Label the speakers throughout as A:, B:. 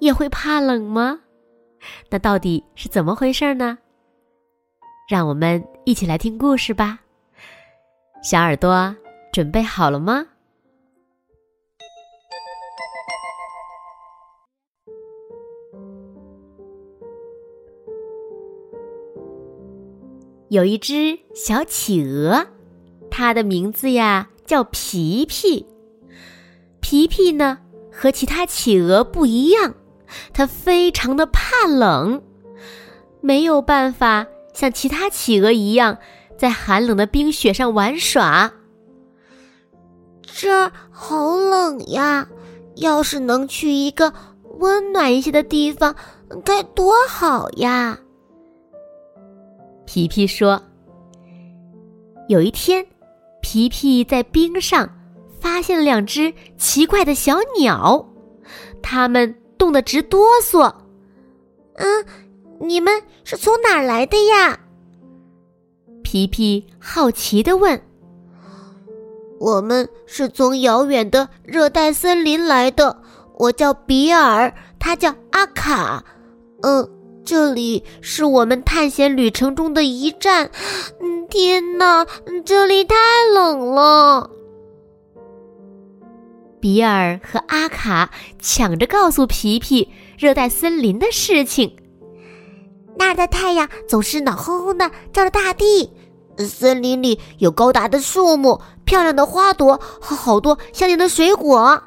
A: 也会怕冷吗？那到底是怎么回事呢？让我们一起来听故事吧。小耳朵准备好了吗？有一只小企鹅，它的名字呀叫皮皮。皮皮呢和其他企鹅不一样。它非常的怕冷，没有办法像其他企鹅一样在寒冷的冰雪上玩耍。
B: 这儿好冷呀！要是能去一个温暖一些的地方，该多好呀！
A: 皮皮说：“有一天，皮皮在冰上发现了两只奇怪的小鸟，它们。”冻得直哆嗦，
B: 嗯，你们是从哪儿来的呀？
A: 皮皮好奇的问。
B: 我们是从遥远的热带森林来的，我叫比尔，他叫阿卡。嗯，这里是我们探险旅程中的一站。嗯，天哪，这里太冷了。
A: 比尔和阿卡抢着告诉皮皮热带森林的事情。
B: 那儿的太阳总是暖烘烘的照着大地，森林里有高大的树木、漂亮的花朵和好多香甜的水果。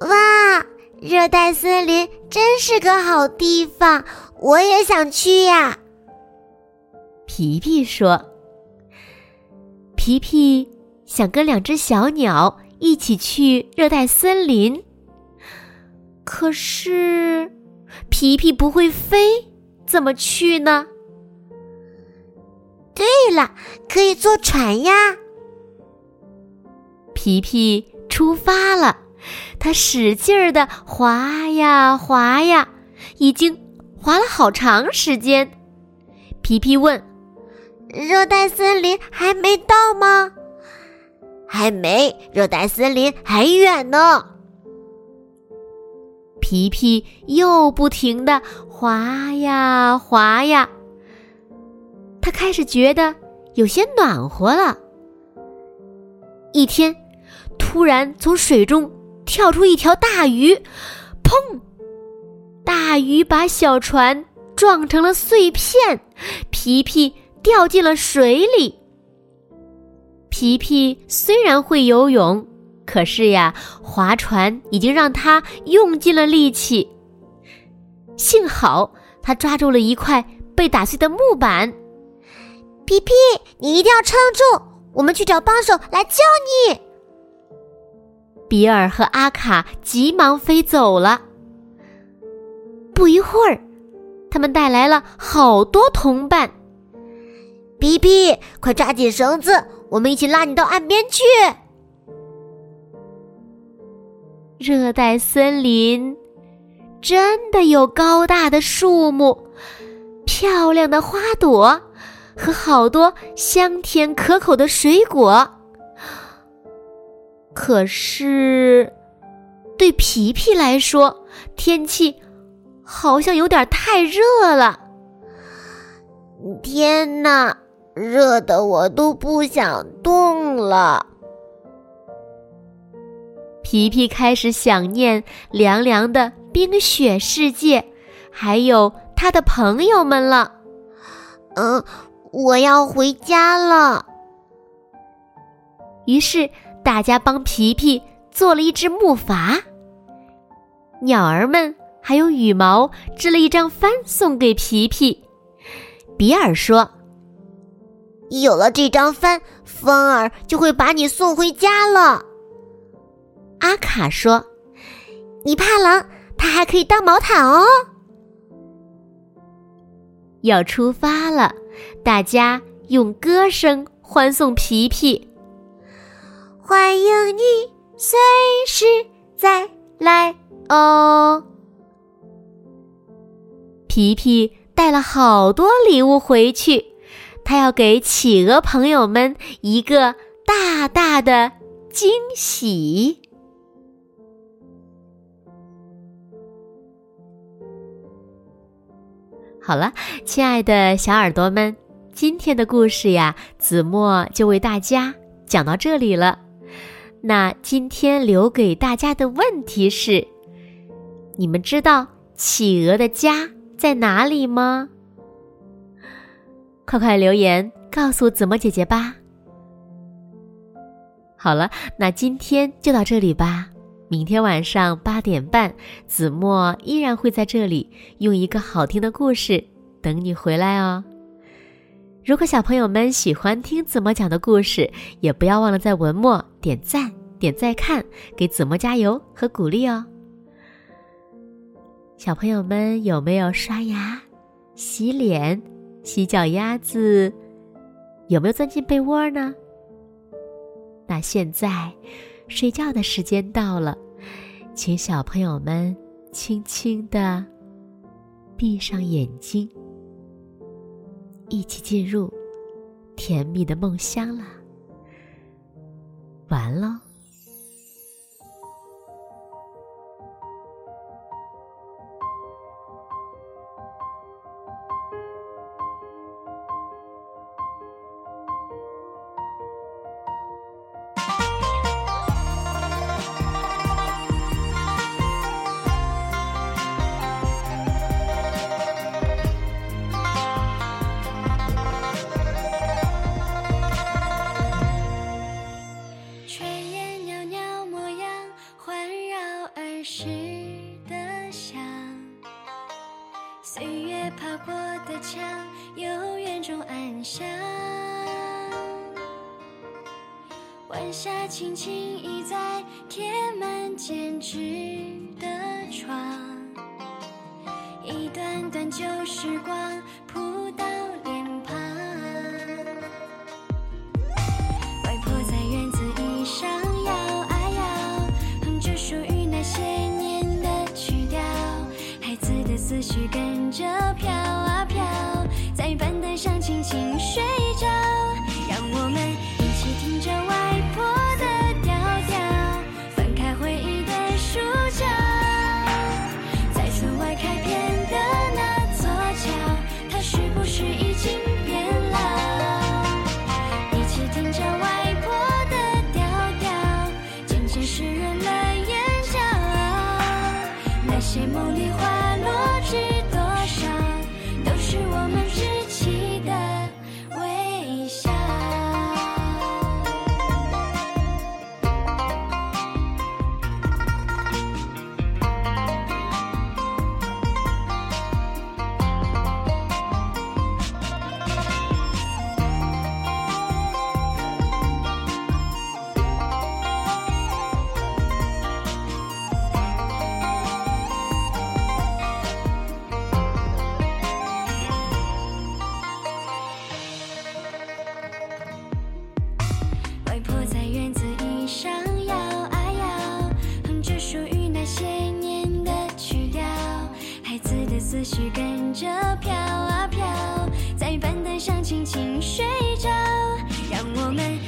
B: 哇，热带森林真是个好地方，我也想去呀！
A: 皮皮说：“皮皮想跟两只小鸟。”一起去热带森林。可是，皮皮不会飞，怎么去呢？
B: 对了，可以坐船呀！
A: 皮皮出发了，他使劲儿的划呀划呀，已经划了好长时间。皮皮问：“
B: 热带森林还没到吗？”还没，热带森林还远呢。
A: 皮皮又不停的滑呀滑呀，他开始觉得有些暖和了。一天，突然从水中跳出一条大鱼，砰！大鱼把小船撞成了碎片，皮皮掉进了水里。皮皮虽然会游泳，可是呀，划船已经让他用尽了力气。幸好他抓住了一块被打碎的木板。
B: 皮皮，你一定要撑住，我们去找帮手来救你。
A: 比尔和阿卡急忙飞走了。不一会儿，他们带来了好多同伴。
B: 皮皮，快抓紧绳子！我们一起拉你到岸边去。
A: 热带森林真的有高大的树木、漂亮的花朵和好多香甜可口的水果。可是，对皮皮来说，天气好像有点太热了。
B: 天哪！热的我都不想动了。
A: 皮皮开始想念凉凉的冰雪世界，还有他的朋友们了。
B: 嗯，我要回家了。
A: 于是大家帮皮皮做了一只木筏，鸟儿们还有羽毛织了一张帆送给皮皮。比尔说。
B: 有了这张帆，风儿就会把你送回家了。
A: 阿卡说：“
B: 你怕冷，它还可以当毛毯哦。
A: 要出发了，大家用歌声欢送皮皮。
B: 欢迎你随时再来哦！
A: 皮皮带了好多礼物回去，他要给企鹅朋友们一个大大的惊喜。好了，亲爱的小耳朵们，今天的故事呀，子墨就为大家讲到这里了。那今天留给大家的问题是：你们知道企鹅的家在哪里吗？快快留言告诉子墨姐姐吧。好了，那今天就到这里吧。明天晚上八点半，子墨依然会在这里用一个好听的故事等你回来哦。如果小朋友们喜欢听子墨讲的故事，也不要忘了在文末点赞、点再看，给子墨加油和鼓励哦。小朋友们有没有刷牙、洗脸、洗脚丫子？有没有钻进被窝呢？那现在。睡觉的时间到了，请小朋友们轻轻的闭上眼睛，一起进入甜蜜的梦乡了。完喽。
C: 晚霞轻轻倚在贴满剪纸的窗，一段段旧时光着飘啊飘，在板凳上轻轻睡着，让我们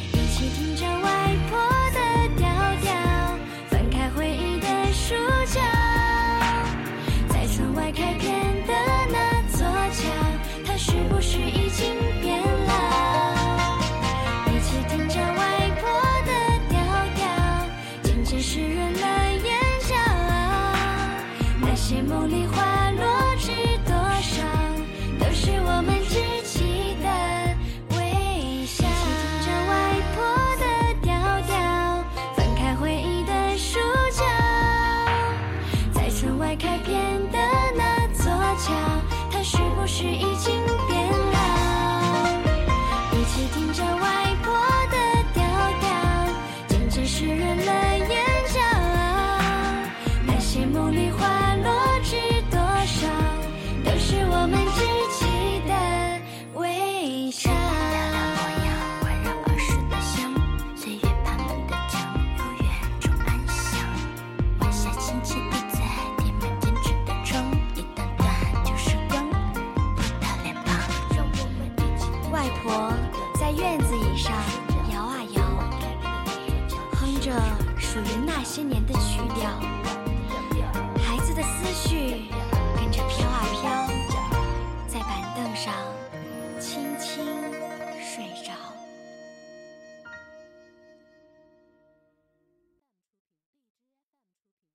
C: 那些年的曲调。